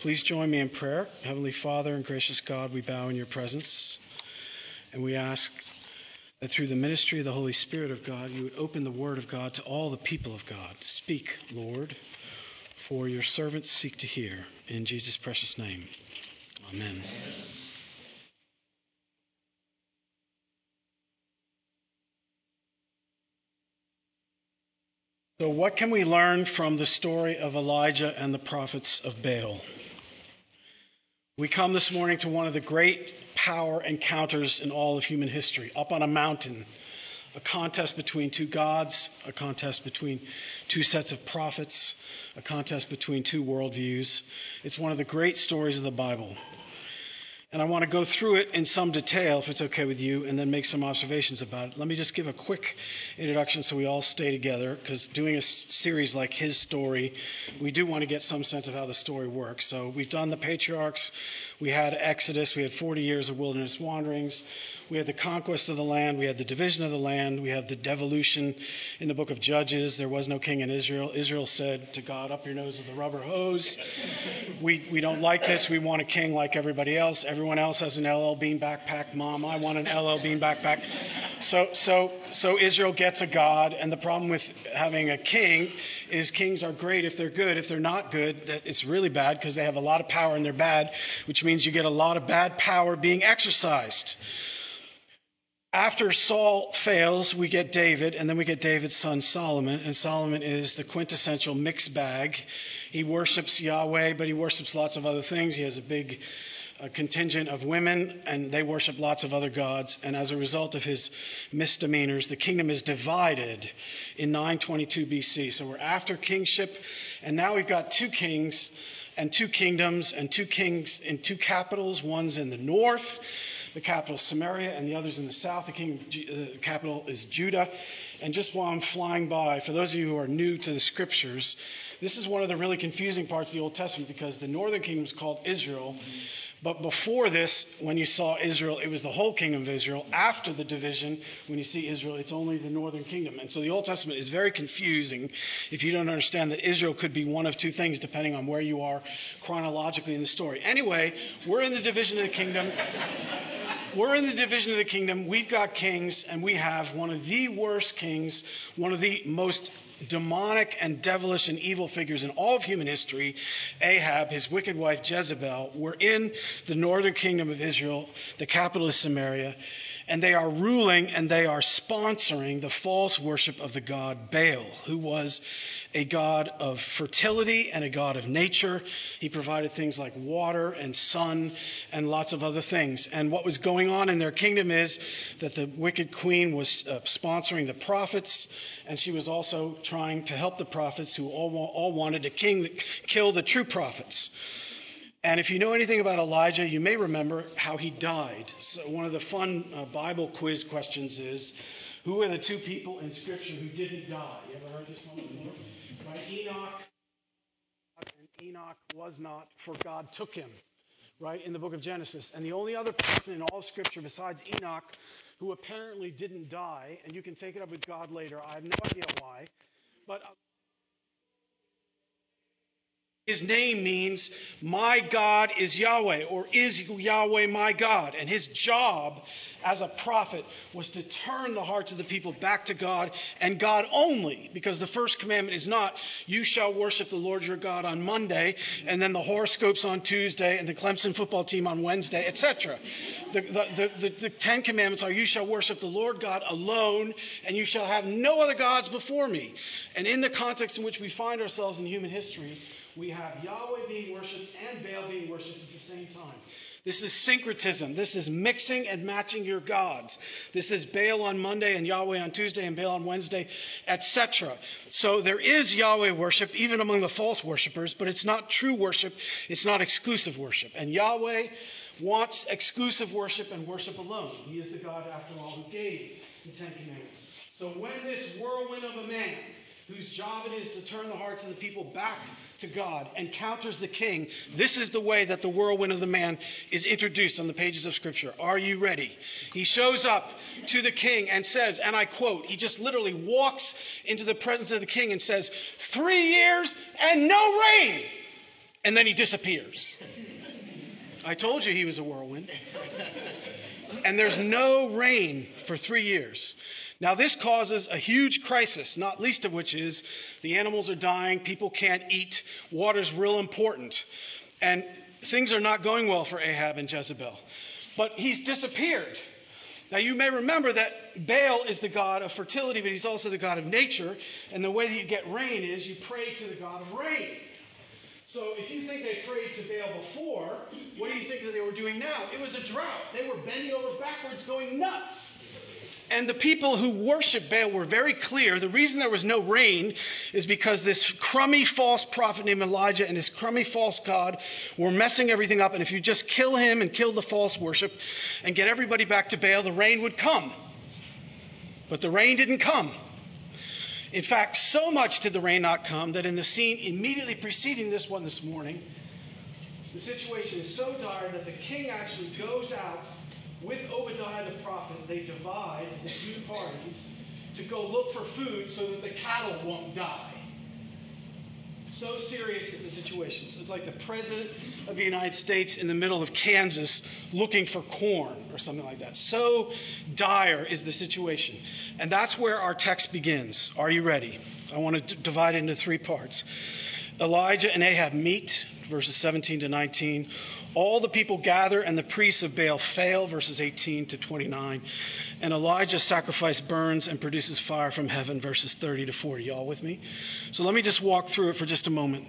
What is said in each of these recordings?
Please join me in prayer. Heavenly Father and gracious God, we bow in your presence and we ask that through the ministry of the Holy Spirit of God, you would open the Word of God to all the people of God. Speak, Lord, for your servants seek to hear. In Jesus' precious name, amen. So, what can we learn from the story of Elijah and the prophets of Baal? We come this morning to one of the great power encounters in all of human history, up on a mountain, a contest between two gods, a contest between two sets of prophets, a contest between two worldviews. It's one of the great stories of the Bible. And I want to go through it in some detail, if it's okay with you, and then make some observations about it. Let me just give a quick introduction so we all stay together, because doing a series like his story, we do want to get some sense of how the story works. So we've done the patriarchs, we had Exodus, we had 40 years of wilderness wanderings, we had the conquest of the land, we had the division of the land, we had the devolution in the book of Judges. There was no king in Israel. Israel said to God, Up your nose with the rubber hose. We, we don't like this. We want a king like everybody else. Everyone else has an LL Bean backpack. Mom, I want an LL Bean backpack. So, so, so Israel gets a God, and the problem with having a king is kings are great if they're good. If they're not good, it's really bad because they have a lot of power and they're bad, which means you get a lot of bad power being exercised. After Saul fails, we get David, and then we get David's son Solomon. And Solomon is the quintessential mixed bag. He worships Yahweh, but he worships lots of other things. He has a big uh, contingent of women, and they worship lots of other gods. And as a result of his misdemeanors, the kingdom is divided in 922 BC. So we're after kingship, and now we've got two kings and two kingdoms and two kings in two capitals. One's in the north the capital Samaria, and the others in the south. The, king, uh, the capital is Judah. And just while I'm flying by, for those of you who are new to the scriptures, this is one of the really confusing parts of the Old Testament because the northern kingdom is called Israel. But before this, when you saw Israel, it was the whole kingdom of Israel. After the division, when you see Israel, it's only the northern kingdom. And so the Old Testament is very confusing if you don't understand that Israel could be one of two things depending on where you are chronologically in the story. Anyway, we're in the division of the kingdom. we're in the division of the kingdom. We've got kings, and we have one of the worst kings, one of the most demonic and devilish and evil figures in all of human history, Ahab, his wicked wife Jezebel, were in the northern kingdom of Israel. The capital is Samaria. And they are ruling and they are sponsoring the false worship of the god Baal, who was a God of fertility and a God of nature. He provided things like water and sun and lots of other things. And what was going on in their kingdom is that the wicked queen was uh, sponsoring the prophets, and she was also trying to help the prophets who all, all wanted to king, kill the true prophets. And if you know anything about Elijah, you may remember how he died. So, one of the fun uh, Bible quiz questions is who are the two people in Scripture who didn't die? You ever heard this one before? Right? Enoch. And Enoch was not, for God took him. Right? In the book of Genesis. And the only other person in all of Scripture besides Enoch who apparently didn't die, and you can take it up with God later. I have no idea why. But. Uh, his name means, My God is Yahweh, or is Yahweh my God? And his job as a prophet was to turn the hearts of the people back to God and God only, because the first commandment is not, You shall worship the Lord your God on Monday, and then the horoscopes on Tuesday, and the Clemson football team on Wednesday, etc. The, the, the, the Ten Commandments are, You shall worship the Lord God alone, and you shall have no other gods before me. And in the context in which we find ourselves in human history, we have Yahweh being worshiped and Baal being worshiped at the same time. This is syncretism. This is mixing and matching your gods. This is Baal on Monday and Yahweh on Tuesday and Baal on Wednesday, etc. So there is Yahweh worship even among the false worshippers, but it's not true worship. It's not exclusive worship. And Yahweh wants exclusive worship and worship alone. He is the God, after all, who gave the Ten Commandments. So when this whirlwind of a man whose job it is to turn the hearts of the people back to God, encounters the king. This is the way that the whirlwind of the man is introduced on the pages of Scripture. Are you ready? He shows up to the king and says, and I quote, he just literally walks into the presence of the king and says, Three years and no rain. and then he disappears. I told you he was a whirlwind. And there's no rain for three years. Now, this causes a huge crisis, not least of which is the animals are dying, people can't eat, water's real important. And things are not going well for Ahab and Jezebel. But he's disappeared. Now, you may remember that Baal is the god of fertility, but he's also the god of nature. And the way that you get rain is you pray to the god of rain. So if you think they prayed to Baal before, what do you think that they were doing now? It was a drought. They were bending over backwards, going nuts. And the people who worship Baal were very clear. The reason there was no rain is because this crummy false prophet named Elijah and his crummy false God were messing everything up. And if you just kill him and kill the false worship and get everybody back to Baal, the rain would come. But the rain didn't come. In fact, so much did the rain not come that in the scene immediately preceding this one this morning, the situation is so dire that the king actually goes out with Obadiah the prophet, they divide into two parties to go look for food so that the cattle won't die. So serious is the situation. So it's like the president of the United States in the middle of Kansas looking for corn or something like that. So dire is the situation. And that's where our text begins. Are you ready? I want to d- divide it into three parts. Elijah and Ahab meet, verses 17 to 19. All the people gather, and the priests of Baal fail, verses 18 to 29. And Elijah's sacrifice burns and produces fire from heaven, verses 30 to 40. Y'all with me? So let me just walk through it for just a moment.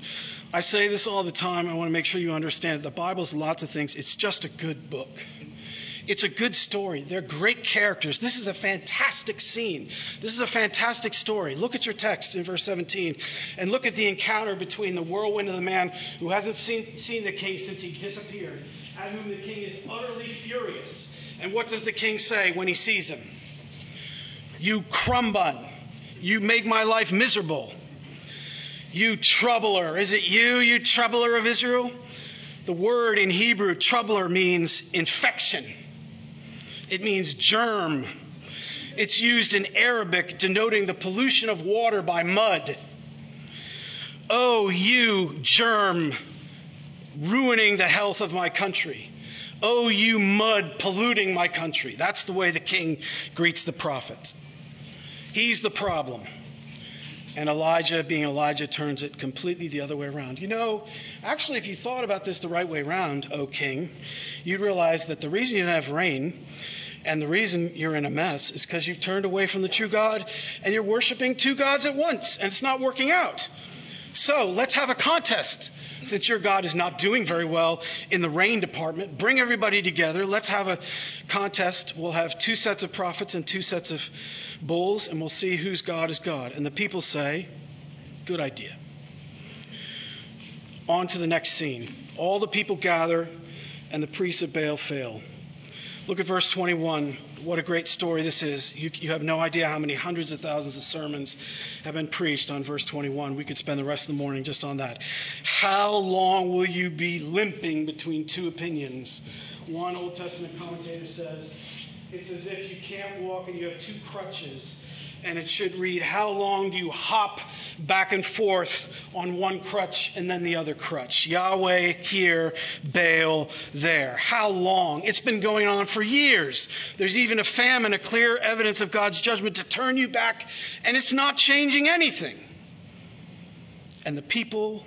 I say this all the time. I want to make sure you understand. it. The Bible's lots of things. It's just a good book. It's a good story. They're great characters. This is a fantastic scene. This is a fantastic story. Look at your text in verse 17 and look at the encounter between the whirlwind and the man who hasn't seen, seen the king since he disappeared, at whom the king is utterly furious. And what does the king say when he sees him? You crumbun. You make my life miserable. You troubler. Is it you, you troubler of Israel? The word in Hebrew, troubler, means infection. It means germ. It's used in Arabic denoting the pollution of water by mud. Oh, you germ, ruining the health of my country. Oh, you mud polluting my country. That's the way the king greets the prophet. He's the problem. And Elijah, being Elijah, turns it completely the other way around. You know, actually, if you thought about this the right way around, O king, you'd realize that the reason you don't have rain and the reason you're in a mess is because you've turned away from the true God and you're worshiping two gods at once, and it's not working out. So let's have a contest. Since your God is not doing very well in the rain department, bring everybody together. Let's have a contest. We'll have two sets of prophets and two sets of bulls, and we'll see whose God is God. And the people say, Good idea. On to the next scene. All the people gather, and the priests of Baal fail. Look at verse 21. What a great story this is. You, you, have no idea how many hundreds of thousands of sermons have been preached on verse 21. We could spend the rest of the morning just on that. How long will you be limping between two opinions? One Old Testament commentator says, it's as if you can't walk and you have two crutches and it should read, How long do you hop back and forth on one crutch and then the other crutch? Yahweh here, Baal there. How long? It's been going on for years. There's even a famine, a clear evidence of God's judgment to turn you back, and it's not changing anything. And the people,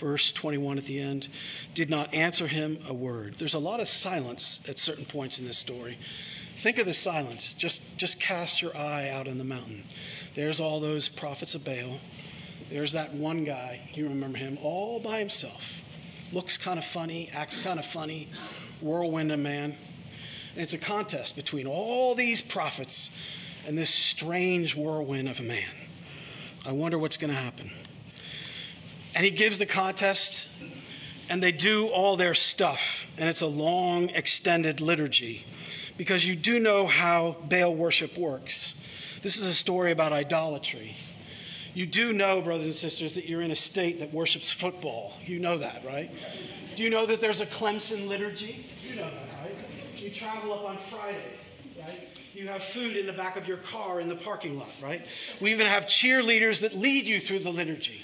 verse 21 at the end, did not answer him a word. There's a lot of silence at certain points in this story. Think of the silence. Just, just cast your eye out on the mountain. There's all those prophets of Baal. There's that one guy, you remember him, all by himself. Looks kind of funny, acts kind of funny, whirlwind of man. And it's a contest between all these prophets and this strange whirlwind of a man. I wonder what's going to happen. And he gives the contest, and they do all their stuff. And it's a long, extended liturgy because you do know how Baal worship works. This is a story about idolatry. You do know, brothers and sisters, that you're in a state that worships football. You know that, right? Do you know that there's a Clemson liturgy? You know that, right? You travel up on Friday. right? You have food in the back of your car in the parking lot, right? We even have cheerleaders that lead you through the liturgy,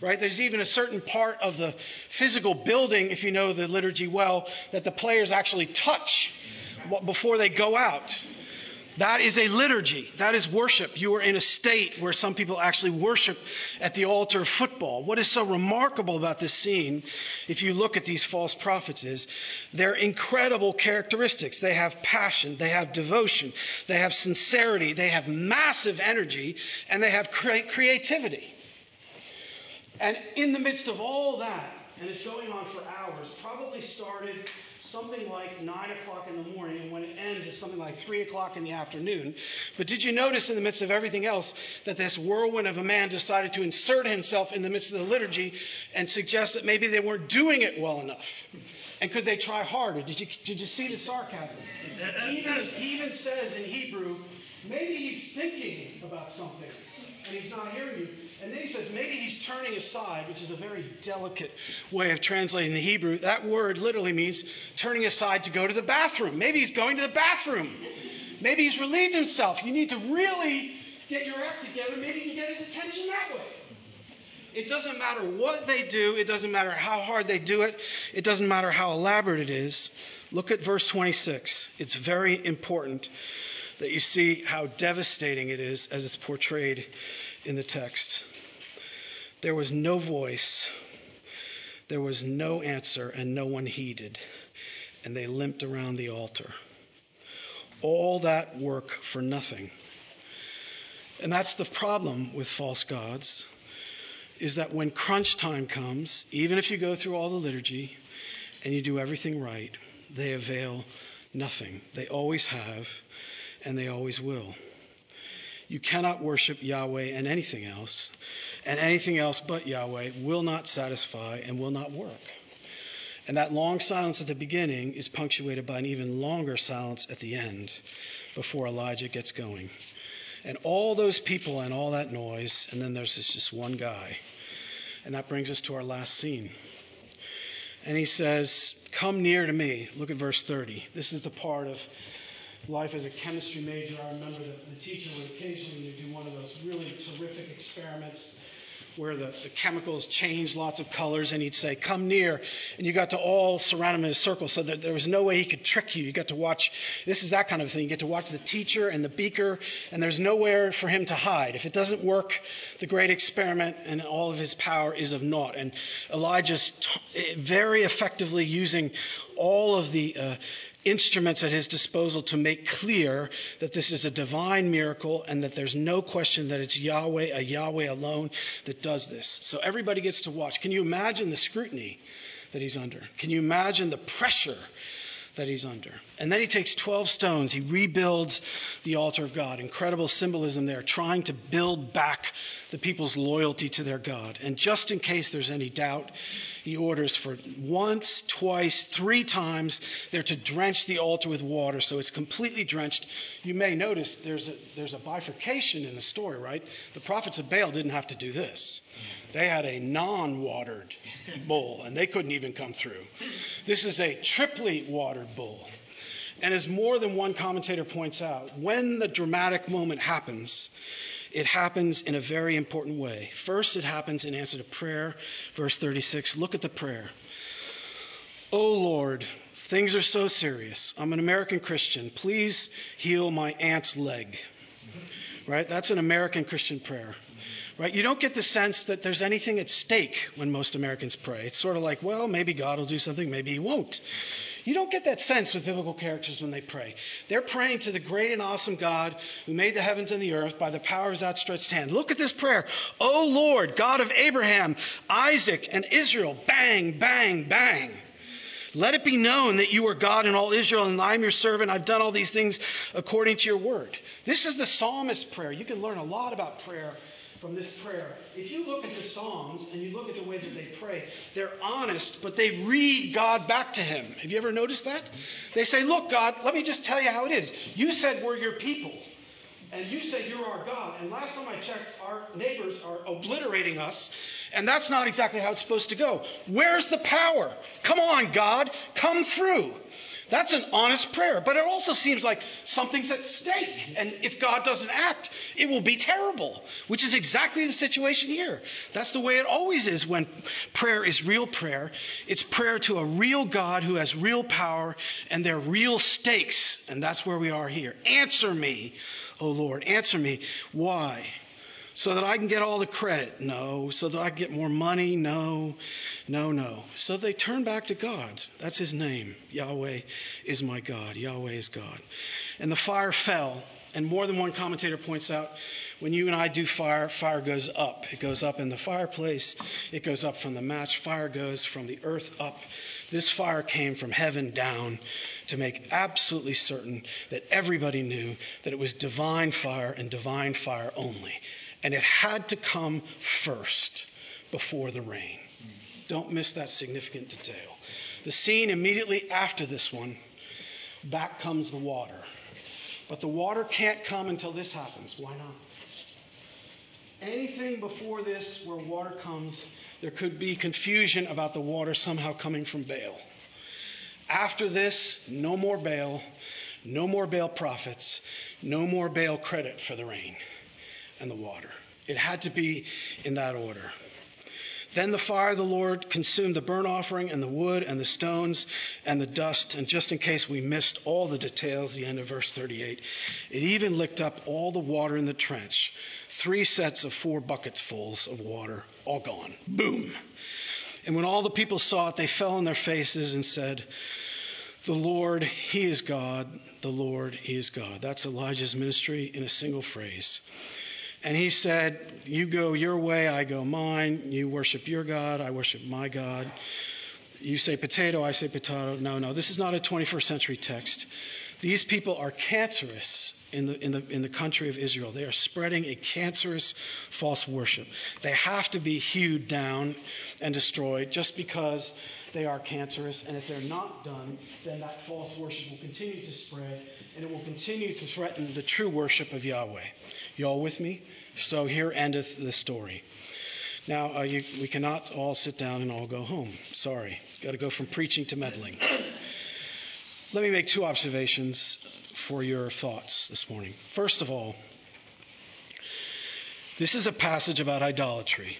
right? There's even a certain part of the physical building, if you know the liturgy well, that the players actually touch before they go out. That is a liturgy. That is worship. You are in a state where some people actually worship at the altar of football. What is so remarkable about this scene, if you look at these false prophets, is their incredible characteristics. They have passion, they have devotion, they have sincerity, they have massive energy, and they have cre- creativity. And in the midst of all that, and it's going on for hours, probably started something like 9 o'clock in the morning, and when it ends, it's something like 3 o'clock in the afternoon. But did you notice in the midst of everything else that this whirlwind of a man decided to insert himself in the midst of the liturgy and suggest that maybe they weren't doing it well enough? And could they try harder? Did you, did you see the sarcasm? He even, he even says in Hebrew, maybe he's thinking about something and he's not hearing you. And then he says maybe he's turning aside, which is a very delicate way of translating the Hebrew. That word literally means turning aside to go to the bathroom. Maybe he's going to the bathroom. Maybe he's relieved himself. You need to really get your act together. Maybe you can get his attention that way. It doesn't matter what they do, it doesn't matter how hard they do it, it doesn't matter how elaborate it is. Look at verse 26. It's very important that you see how devastating it is as it's portrayed in the text. There was no voice, there was no answer, and no one heeded, and they limped around the altar. All that work for nothing. And that's the problem with false gods is that when crunch time comes, even if you go through all the liturgy and you do everything right, they avail nothing. They always have, and they always will. You cannot worship Yahweh and anything else, and anything else but Yahweh will not satisfy and will not work. And that long silence at the beginning is punctuated by an even longer silence at the end before Elijah gets going. And all those people and all that noise, and then there's just one guy. And that brings us to our last scene. And he says, Come near to me. Look at verse 30. This is the part of life as a chemistry major, I remember that the teacher would occasionally do one of those really terrific experiments where the, the chemicals changed lots of colors, and he'd say, Come near. And you got to all surround him in a circle so that there was no way he could trick you. You got to watch, this is that kind of thing. You get to watch the teacher and the beaker, and there's nowhere for him to hide. If it doesn't work, the great experiment and all of his power is of naught. And Elijah's t- very effectively using all of the uh, instruments at his disposal to make clear that this is a divine miracle and that there's no question that it's Yahweh, a Yahweh alone, that does this. So everybody gets to watch. Can you imagine the scrutiny that he's under? Can you imagine the pressure that he's under. And then he takes 12 stones, he rebuilds the altar of God. Incredible symbolism there, trying to build back the people's loyalty to their God. And just in case there's any doubt, he orders for once, twice, three times they're to drench the altar with water so it's completely drenched. You may notice there's a, there's a bifurcation in the story, right? The prophets of Baal didn't have to do this. They had a non watered bull, and they couldn't even come through. This is a triply watered bull. And as more than one commentator points out, when the dramatic moment happens, it happens in a very important way. First, it happens in answer to prayer. Verse 36 look at the prayer. Oh Lord, things are so serious. I'm an American Christian. Please heal my aunt's leg. Right? That's an American Christian prayer. Right? You don't get the sense that there's anything at stake when most Americans pray. It's sort of like, well, maybe God will do something, maybe he won't. You don't get that sense with biblical characters when they pray. They're praying to the great and awesome God who made the heavens and the earth by the power of his outstretched hand. Look at this prayer. O Lord, God of Abraham, Isaac, and Israel. Bang, bang, bang. Let it be known that you are God in all Israel, and I am your servant. I've done all these things according to your word. This is the psalmist's prayer. You can learn a lot about prayer from this prayer. If you look at the Psalms and you look at the way that they pray, they're honest, but they read God back to Him. Have you ever noticed that? They say, Look, God, let me just tell you how it is. You said we're your people, and you said you're our God. And last time I checked, our neighbors are obliterating us, and that's not exactly how it's supposed to go. Where's the power? Come on, God, come through. That's an honest prayer, but it also seems like something's at stake. And if God doesn't act, it will be terrible, which is exactly the situation here. That's the way it always is when prayer is real prayer. It's prayer to a real God who has real power and there are real stakes. And that's where we are here. Answer me, O Lord. Answer me. Why? So that I can get all the credit? No. So that I can get more money? No. No, no. So they turn back to God. That's his name. Yahweh is my God. Yahweh is God. And the fire fell. And more than one commentator points out when you and I do fire, fire goes up. It goes up in the fireplace, it goes up from the match. Fire goes from the earth up. This fire came from heaven down to make absolutely certain that everybody knew that it was divine fire and divine fire only. And it had to come first before the rain. Don't miss that significant detail. The scene immediately after this one, back comes the water. But the water can't come until this happens. Why not? Anything before this where water comes, there could be confusion about the water somehow coming from Baal. After this, no more Baal, no more Baal prophets, no more Baal credit for the rain and the water. It had to be in that order. Then the fire of the Lord consumed the burnt offering and the wood and the stones and the dust. And just in case we missed all the details, the end of verse 38, it even licked up all the water in the trench. Three sets of four buckets fulls of water, all gone. Boom. And when all the people saw it, they fell on their faces and said, The Lord, He is God. The Lord, He is God. That's Elijah's ministry in a single phrase. And he said, You go your way, I go mine. You worship your God, I worship my God. You say potato, I say potato. No, no, this is not a 21st century text. These people are cancerous in the, in, the, in the country of Israel. They are spreading a cancerous false worship. They have to be hewed down and destroyed just because they are cancerous. And if they're not done, then that false worship will continue to spread and it will continue to threaten the true worship of Yahweh. You all with me? So here endeth the story. Now, uh, you, we cannot all sit down and all go home. Sorry. Got to go from preaching to meddling. Let me make two observations for your thoughts this morning. First of all, this is a passage about idolatry.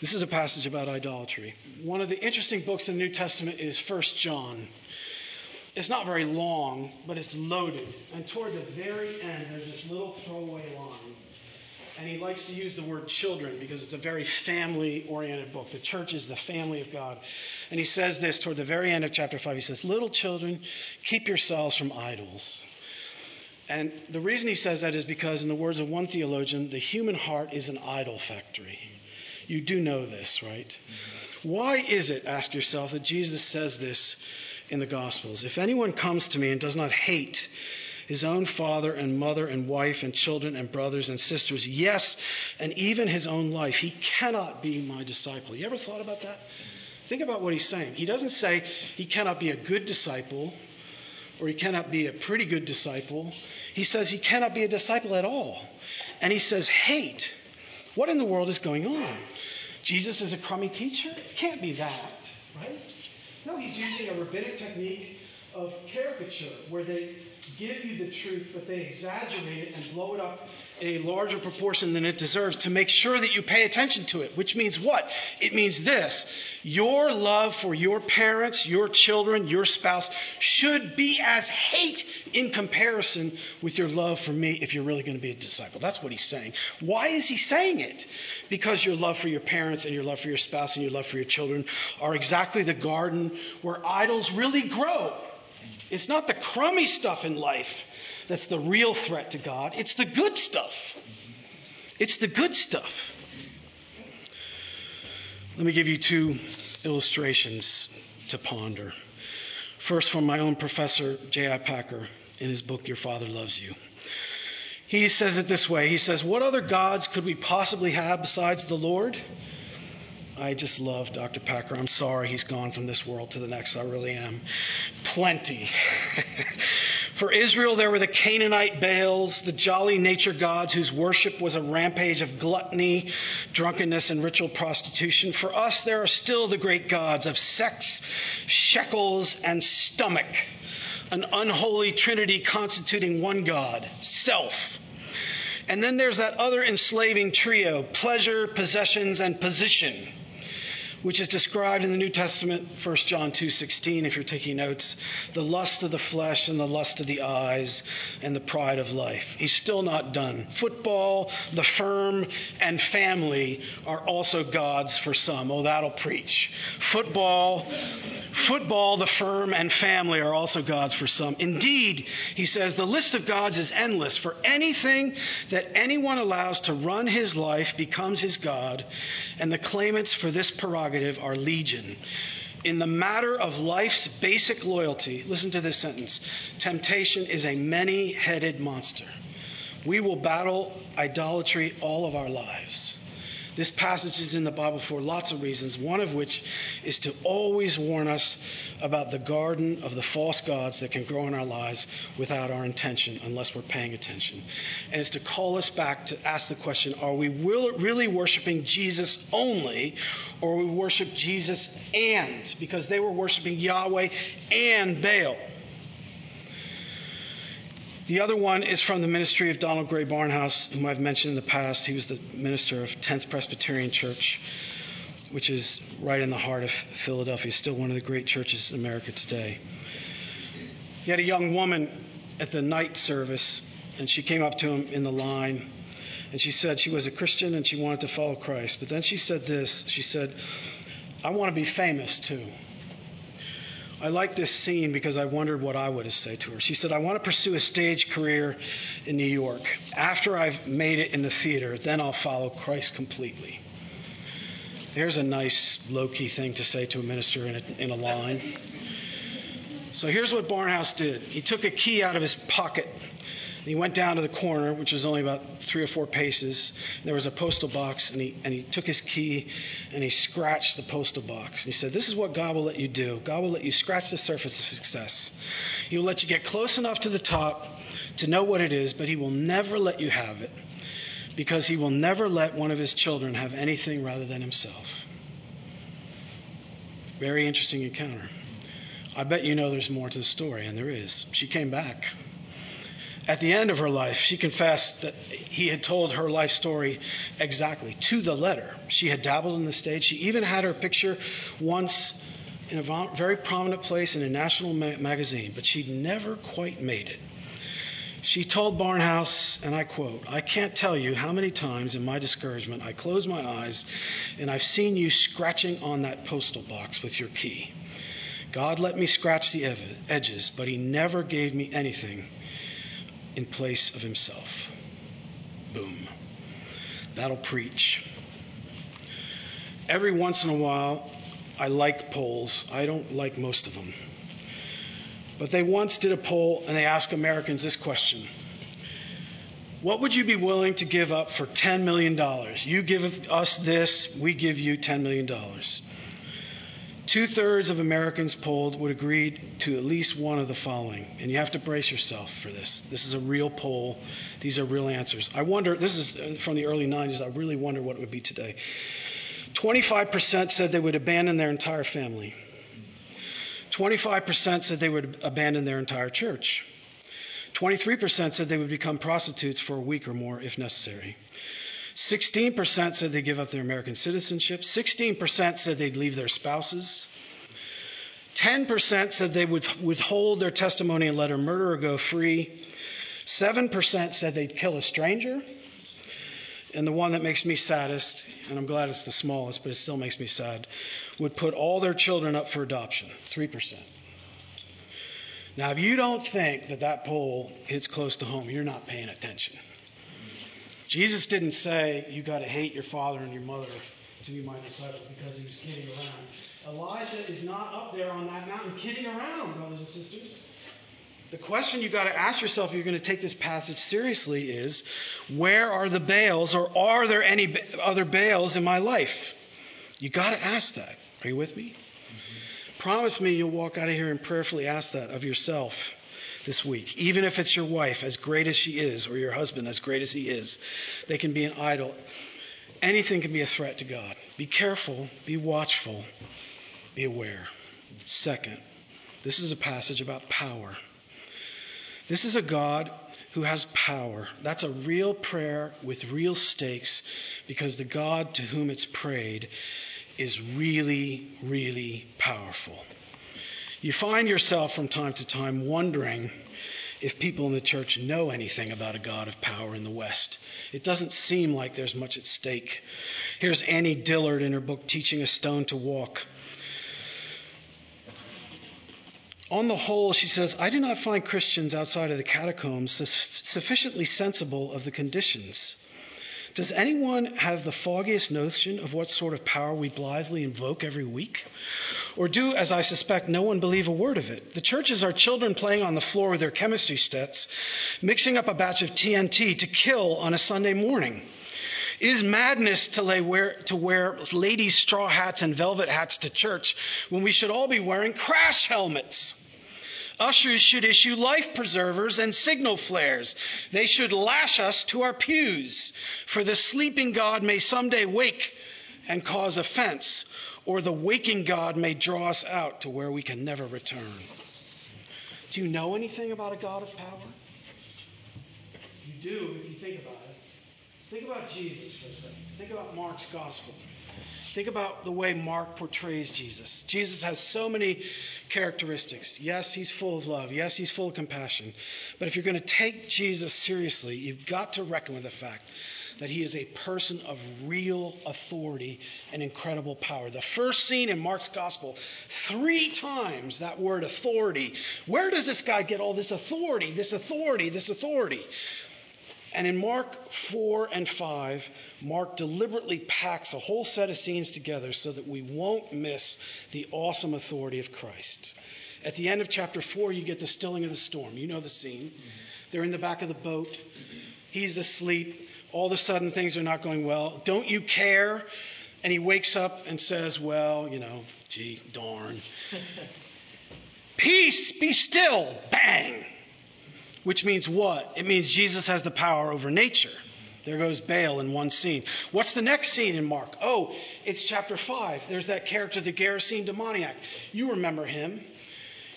This is a passage about idolatry. One of the interesting books in the New Testament is First John. It's not very long, but it's loaded. And toward the very end, there's this little throwaway line. And he likes to use the word children because it's a very family oriented book. The church is the family of God. And he says this toward the very end of chapter 5. He says, Little children, keep yourselves from idols. And the reason he says that is because, in the words of one theologian, the human heart is an idol factory. You do know this, right? Why is it, ask yourself, that Jesus says this in the Gospels? If anyone comes to me and does not hate his own father and mother and wife and children and brothers and sisters, yes, and even his own life, he cannot be my disciple. You ever thought about that? Think about what he's saying. He doesn't say he cannot be a good disciple or he cannot be a pretty good disciple. He says he cannot be a disciple at all. And he says hate. What in the world is going on? Jesus is a crummy teacher? It can't be that, right? No, he's using a rabbinic technique of caricature where they give you the truth, but they exaggerate it and blow it up a larger proportion than it deserves to make sure that you pay attention to it. Which means what? It means this your love for your parents, your children, your spouse should be as hate in comparison with your love for me if you're really going to be a disciple. That's what he's saying. Why is he saying it? Because your love for your parents and your love for your spouse and your love for your children are exactly the garden where idols really grow. It's not the crummy stuff in life that's the real threat to God, it's the good stuff. It's the good stuff. Let me give you two illustrations to ponder. First, from my own professor, J.I. Packer, in his book, Your Father Loves You. He says it this way He says, What other gods could we possibly have besides the Lord? I just love Dr. Packer. I'm sorry he's gone from this world to the next. I really am. Plenty. For Israel, there were the Canaanite Baals, the jolly nature gods whose worship was a rampage of gluttony, drunkenness, and ritual prostitution. For us, there are still the great gods of sex, shekels, and stomach, an unholy trinity constituting one God, self. And then there's that other enslaving trio pleasure, possessions, and position which is described in the New Testament, 1 John 2:16 if you're taking notes, the lust of the flesh and the lust of the eyes and the pride of life. He's still not done. Football, the firm, and family are also gods for some. Oh, that'll preach. Football, football, the firm, and family are also gods for some. Indeed, he says, the list of gods is endless, for anything that anyone allows to run his life becomes his god, and the claimants for this prerogative prerogative are legion. In the matter of life's basic loyalty, listen to this sentence temptation is a many headed monster. We will battle idolatry all of our lives. This passage is in the Bible for lots of reasons, one of which is to always warn us about the garden of the false gods that can grow in our lives without our intention, unless we're paying attention. And it's to call us back to ask the question are we really worshiping Jesus only, or we worship Jesus and? Because they were worshiping Yahweh and Baal. The other one is from the ministry of Donald Grey Barnhouse, whom I've mentioned in the past. He was the minister of 10th Presbyterian Church, which is right in the heart of Philadelphia, still one of the great churches in America today. He had a young woman at the night service, and she came up to him in the line, and she said she was a Christian and she wanted to follow Christ. But then she said this She said, I want to be famous too. I like this scene because I wondered what I would have said to her. She said, I want to pursue a stage career in New York. After I've made it in the theater, then I'll follow Christ completely. There's a nice low key thing to say to a minister in a, in a line. So here's what Barnhouse did he took a key out of his pocket he went down to the corner, which was only about three or four paces. There was a postal box, and he, and he took his key and he scratched the postal box. And he said, This is what God will let you do. God will let you scratch the surface of success. He will let you get close enough to the top to know what it is, but He will never let you have it because He will never let one of His children have anything rather than Himself. Very interesting encounter. I bet you know there's more to the story, and there is. She came back. At the end of her life, she confessed that he had told her life story exactly to the letter. She had dabbled in the stage. She even had her picture once in a very prominent place in a national ma- magazine, but she'd never quite made it. She told Barnhouse, and I quote, I can't tell you how many times in my discouragement I close my eyes and I've seen you scratching on that postal box with your key. God let me scratch the edges, but He never gave me anything in place of himself. Boom. That'll preach. Every once in a while, I like polls. I don't like most of them. But they once did a poll and they asked Americans this question What would you be willing to give up for $10 million? You give us this, we give you $10 million. Two thirds of Americans polled would agree to at least one of the following, and you have to brace yourself for this. This is a real poll, these are real answers. I wonder, this is from the early 90s, I really wonder what it would be today. 25% said they would abandon their entire family, 25% said they would abandon their entire church, 23% said they would become prostitutes for a week or more if necessary. 16% said they'd give up their American citizenship. 16% said they'd leave their spouses. 10% said they would withhold their testimony and let a murderer go free. 7% said they'd kill a stranger. And the one that makes me saddest, and I'm glad it's the smallest, but it still makes me sad, would put all their children up for adoption. 3%. Now, if you don't think that that poll hits close to home, you're not paying attention. Jesus didn't say, You got to hate your father and your mother to be my disciple because he was kidding around. Elijah is not up there on that mountain kidding around, brothers and sisters. The question you've got to ask yourself if you're going to take this passage seriously is where are the Baals or are there any other Baals in my life? You got to ask that. Are you with me? Mm-hmm. Promise me you'll walk out of here and prayerfully ask that of yourself this week. Even if it's your wife, as great as she is, or your husband, as great as he is, they can be an idol. Anything can be a threat to God. Be careful, be watchful, be aware. Second, this is a passage about power. This is a God who has power. That's a real prayer with real stakes because the God to whom it's prayed is really, really powerful. You find yourself from time to time wondering if people in the church know anything about a God of power in the West. It doesn't seem like there's much at stake. Here's Annie Dillard in her book, Teaching a Stone to Talk. On the whole, she says, I do not find Christians outside of the catacombs sufficiently sensible of the conditions does anyone have the foggiest notion of what sort of power we blithely invoke every week? Or do, as I suspect, no one believe a word of it? The churches are children playing on the floor with their chemistry sets, mixing up a batch of TNT to kill on a Sunday morning. It is madness to, wear, to wear ladies' straw hats and velvet hats to church when we should all be wearing crash helmets. Ushers should issue life preservers and signal flares. They should lash us to our pews, for the sleeping God may someday wake and cause offense, or the waking God may draw us out to where we can never return. Do you know anything about a God of power? You do if you think about it. Think about Jesus for a second. Think about Mark's gospel. Think about the way Mark portrays Jesus. Jesus has so many characteristics. Yes, he's full of love. Yes, he's full of compassion. But if you're going to take Jesus seriously, you've got to reckon with the fact that he is a person of real authority and incredible power. The first scene in Mark's gospel, three times that word authority. Where does this guy get all this authority, this authority, this authority? And in Mark 4 and 5, Mark deliberately packs a whole set of scenes together so that we won't miss the awesome authority of Christ. At the end of chapter 4, you get the stilling of the storm. You know the scene. They're in the back of the boat. He's asleep. All of a sudden, things are not going well. Don't you care? And he wakes up and says, Well, you know, gee, darn. Peace, be still. Bang which means what? It means Jesus has the power over nature. There goes Baal in one scene. What's the next scene in Mark? Oh, it's chapter 5. There's that character, the Gerasene demoniac. You remember him.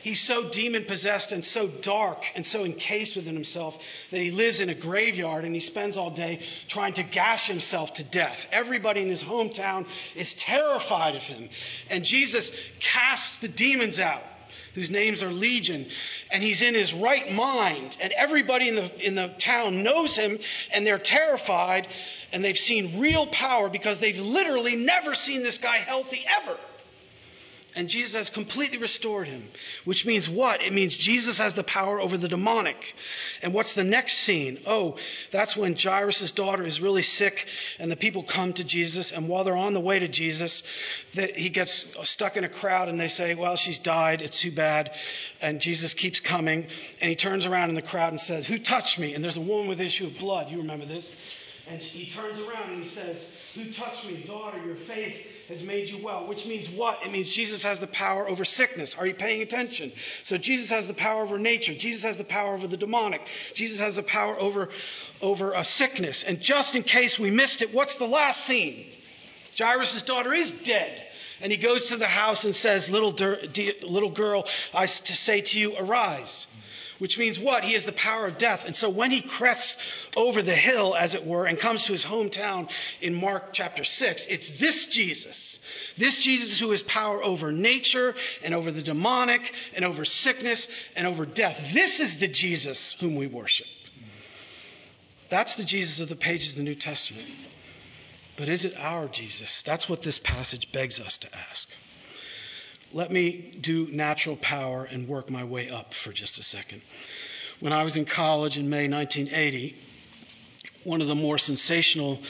He's so demon possessed and so dark and so encased within himself that he lives in a graveyard and he spends all day trying to gash himself to death. Everybody in his hometown is terrified of him. And Jesus casts the demons out whose names are Legion, and he's in his right mind, and everybody in the, in the town knows him, and they're terrified, and they've seen real power because they've literally never seen this guy healthy ever. And Jesus has completely restored him, which means what? It means Jesus has the power over the demonic. And what's the next scene? Oh, that's when Jairus' daughter is really sick and the people come to Jesus. And while they're on the way to Jesus, he gets stuck in a crowd and they say, Well, she's died. It's too bad. And Jesus keeps coming and he turns around in the crowd and says, Who touched me? And there's a woman with issue of blood. You remember this? And he turns around and he says, Who touched me? Daughter, your faith has made you well. Which means what? It means Jesus has the power over sickness. Are you paying attention? So Jesus has the power over nature. Jesus has the power over the demonic. Jesus has the power over, over a sickness. And just in case we missed it, what's the last scene? Jairus' daughter is dead. And he goes to the house and says, Little, little girl, I say to you, arise which means what? He has the power of death. And so when he crests over the hill, as it were, and comes to his hometown in Mark chapter 6, it's this Jesus. This Jesus who has power over nature and over the demonic and over sickness and over death. This is the Jesus whom we worship. That's the Jesus of the pages of the New Testament. But is it our Jesus? That's what this passage begs us to ask. Let me do natural power and work my way up for just a second. When I was in college in May 1980, one of the more sensational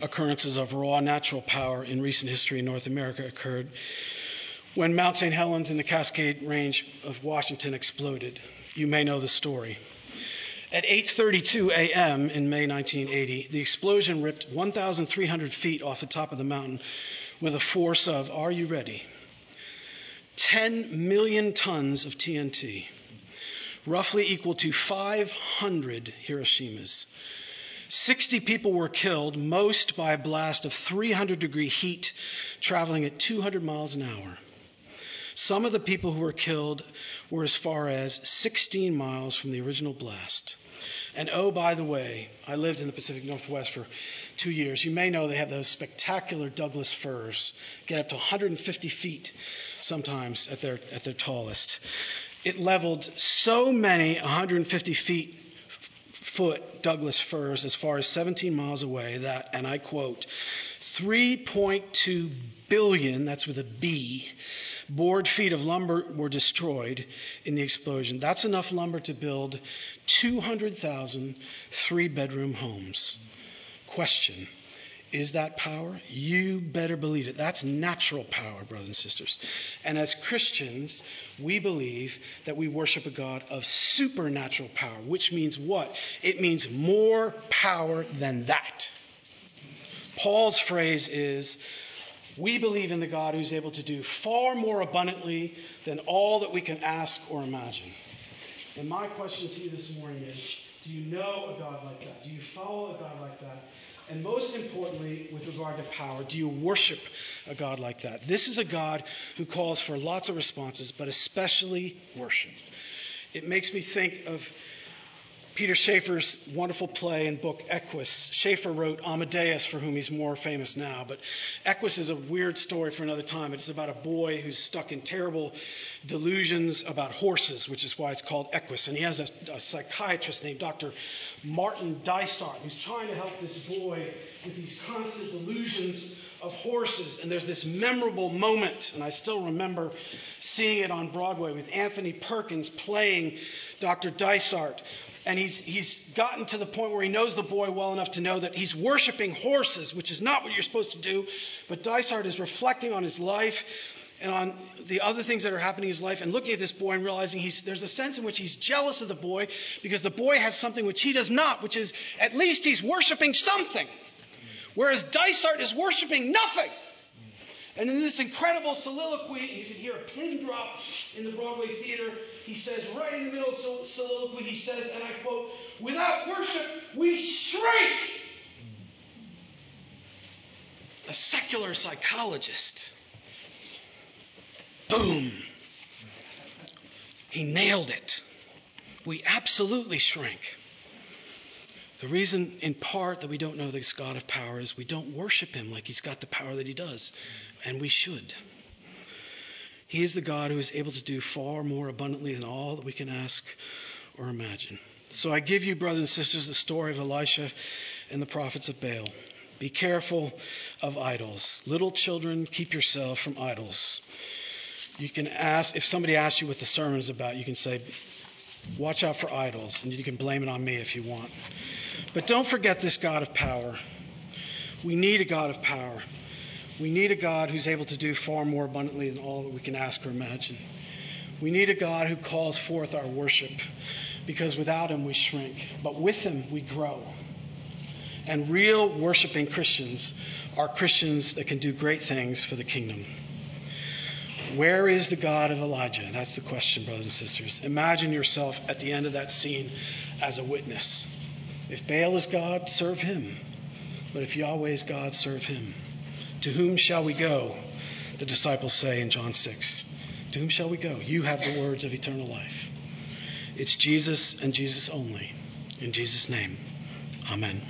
occurrences of raw natural power in recent history in North America occurred when Mount St. Helens in the Cascade Range of Washington exploded. You may know the story. At 8:32 a.m. in May 1980, the explosion ripped 1,300 feet off the top of the mountain with a force of, are you ready? 10 million tons of TNT, roughly equal to 500 Hiroshimas. 60 people were killed, most by a blast of 300 degree heat, traveling at 200 miles an hour. Some of the people who were killed were as far as 16 miles from the original blast. And oh, by the way, I lived in the Pacific Northwest for two years. You may know they have those spectacular Douglas firs, get up to 150 feet sometimes at their, at their tallest. It leveled so many 150 feet foot Douglas firs as far as 17 miles away that, and I quote, 3.2 billion, that's with a B, board feet of lumber were destroyed in the explosion. That's enough lumber to build 200,000 three bedroom homes. Question Is that power? You better believe it. That's natural power, brothers and sisters. And as Christians, we believe that we worship a God of supernatural power, which means what? It means more power than that. Paul's phrase is we believe in the God who's able to do far more abundantly than all that we can ask or imagine. And my question to you this morning is do you know a God like that? Do you follow a God like that? And most importantly, with regard to power, do you worship a God like that? This is a God who calls for lots of responses, but especially worship. It makes me think of Peter Shaffer's wonderful play and book, Equus. Shaffer wrote Amadeus, for whom he's more famous now. But Equus is a weird story for another time. It's about a boy who's stuck in terrible delusions about horses, which is why it's called Equus. And he has a, a psychiatrist named Dr. Martin Dysart who's trying to help this boy with these constant delusions of horses. And there's this memorable moment, and I still remember seeing it on Broadway with Anthony Perkins playing Dr. Dysart and he's, he's gotten to the point where he knows the boy well enough to know that he's worshiping horses, which is not what you're supposed to do. But Dysart is reflecting on his life and on the other things that are happening in his life and looking at this boy and realizing he's, there's a sense in which he's jealous of the boy because the boy has something which he does not, which is at least he's worshiping something. Whereas Dysart is worshiping nothing. And in this incredible soliloquy, you can hear a pin drop in the Broadway theater. He says, right in the middle of the soliloquy, he says, and I quote, without worship, we shrink. A secular psychologist. Boom. He nailed it. We absolutely shrink. The reason, in part, that we don't know this God of power is we don't worship him like he's got the power that he does, and we should. He is the God who is able to do far more abundantly than all that we can ask or imagine. So I give you, brothers and sisters, the story of Elisha and the prophets of Baal. Be careful of idols. Little children, keep yourself from idols. You can ask, if somebody asks you what the sermon is about, you can say, Watch out for idols, and you can blame it on me if you want. But don't forget this God of power. We need a God of power. We need a God who's able to do far more abundantly than all that we can ask or imagine. We need a God who calls forth our worship because without him we shrink, but with him we grow. And real worshiping Christians are Christians that can do great things for the kingdom. Where is the God of Elijah? That's the question, brothers and sisters. Imagine yourself at the end of that scene as a witness. If Baal is God, serve him. But if Yahweh is God, serve him. To whom shall we go? The disciples say in John 6. To whom shall we go? You have the words of eternal life. It's Jesus and Jesus only. In Jesus' name, amen.